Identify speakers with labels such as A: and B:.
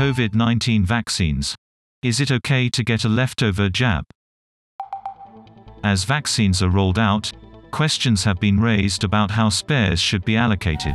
A: COVID 19 vaccines. Is it okay to get a leftover jab? As vaccines are rolled out, questions have been raised about how spares should be allocated.